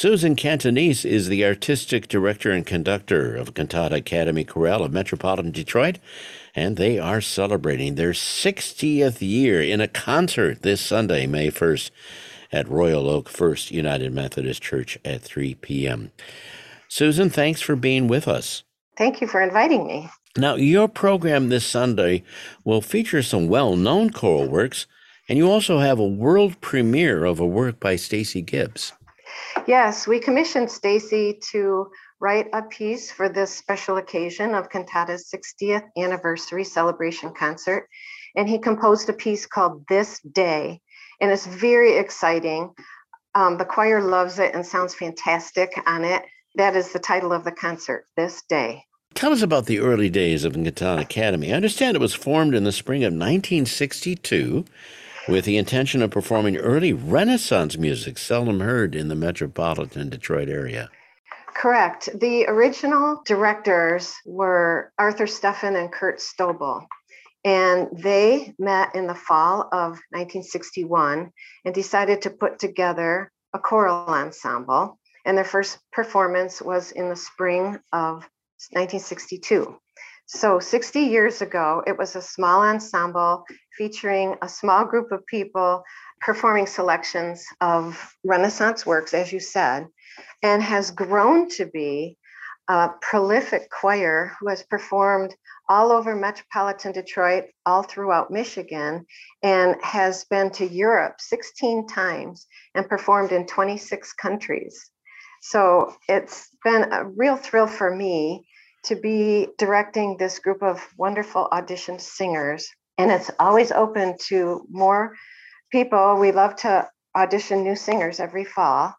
Susan Catanese is the artistic director and conductor of Cantata Academy Chorale of Metropolitan Detroit, and they are celebrating their 60th year in a concert this Sunday, May 1st, at Royal Oak First United Methodist Church at 3 p.m. Susan, thanks for being with us. Thank you for inviting me. Now, your program this Sunday will feature some well known choral works, and you also have a world premiere of a work by Stacey Gibbs. Yes, we commissioned Stacey to write a piece for this special occasion of Cantata's 60th anniversary celebration concert. And he composed a piece called This Day. And it's very exciting. Um, the choir loves it and sounds fantastic on it. That is the title of the concert, This Day. Tell us about the early days of the Cantata Academy. I understand it was formed in the spring of 1962 with the intention of performing early Renaissance music seldom heard in the metropolitan Detroit area. Correct. The original directors were Arthur Steffen and Kurt Stobel. And they met in the fall of 1961 and decided to put together a choral ensemble. And their first performance was in the spring of 1962. So 60 years ago, it was a small ensemble featuring a small group of people performing selections of Renaissance works, as you said, and has grown to be a prolific choir who has performed all over metropolitan Detroit, all throughout Michigan, and has been to Europe 16 times and performed in 26 countries. So it's been a real thrill for me to be directing this group of wonderful audition singers. And it's always open to more people. We love to audition new singers every fall.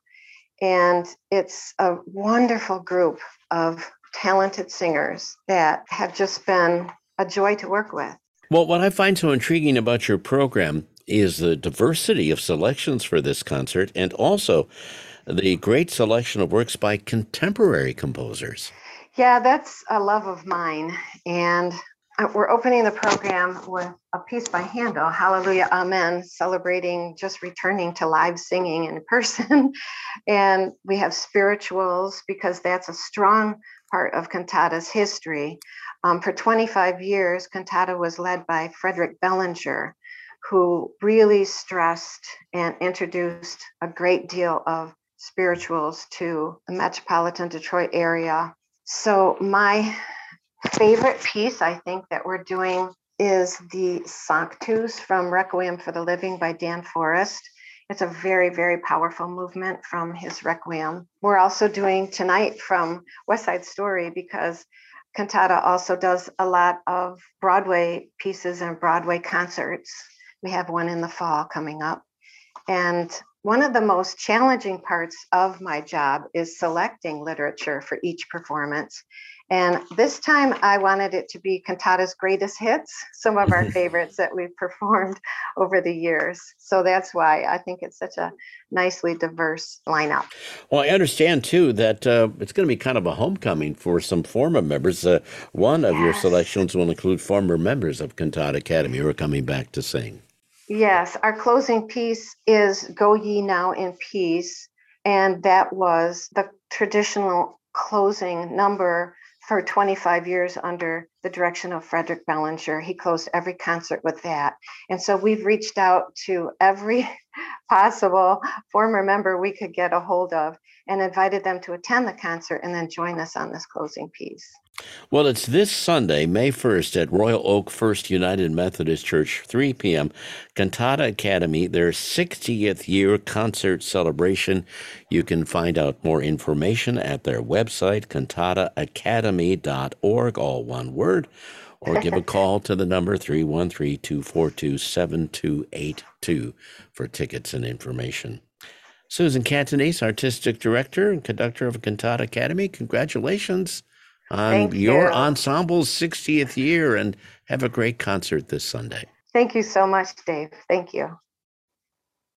And it's a wonderful group of talented singers that have just been a joy to work with. Well, what I find so intriguing about your program is the diversity of selections for this concert and also the great selection of works by contemporary composers. Yeah, that's a love of mine. And uh, we're opening the program with a piece by Handel, Hallelujah, Amen, celebrating just returning to live singing in person. and we have spirituals because that's a strong part of cantata's history. Um, for 25 years, cantata was led by Frederick Bellinger, who really stressed and introduced a great deal of spirituals to the metropolitan Detroit area so, my favorite piece I think that we're doing is the Sanctus from Requiem for the Living by Dan Forrest. It's a very, very powerful movement from his Requiem. We're also doing tonight from West Side Story because Cantata also does a lot of Broadway pieces and Broadway concerts. We have one in the fall coming up. And one of the most challenging parts of my job is selecting literature for each performance. And this time I wanted it to be Cantata's greatest hits, some of our favorites that we've performed over the years. So that's why I think it's such a nicely diverse lineup. Well, I understand too that uh, it's going to be kind of a homecoming for some former members. Uh, one of yes. your selections will include former members of Cantata Academy who are coming back to sing. Yes, our closing piece is Go Ye Now in Peace. And that was the traditional closing number for 25 years under the direction of Frederick Bellinger. He closed every concert with that. And so we've reached out to every possible former member we could get a hold of and invited them to attend the concert and then join us on this closing piece. Well, it's this Sunday, May 1st, at Royal Oak First United Methodist Church, 3 p.m. Cantata Academy, their 60th year concert celebration. You can find out more information at their website, cantataacademy.org, all one word, or give a call to the number 313 242 7282 for tickets and information. Susan Catanese, Artistic Director and Conductor of Cantata Academy, congratulations on your ensemble's 60th year and have a great concert this Sunday. Thank you so much, Dave. Thank you.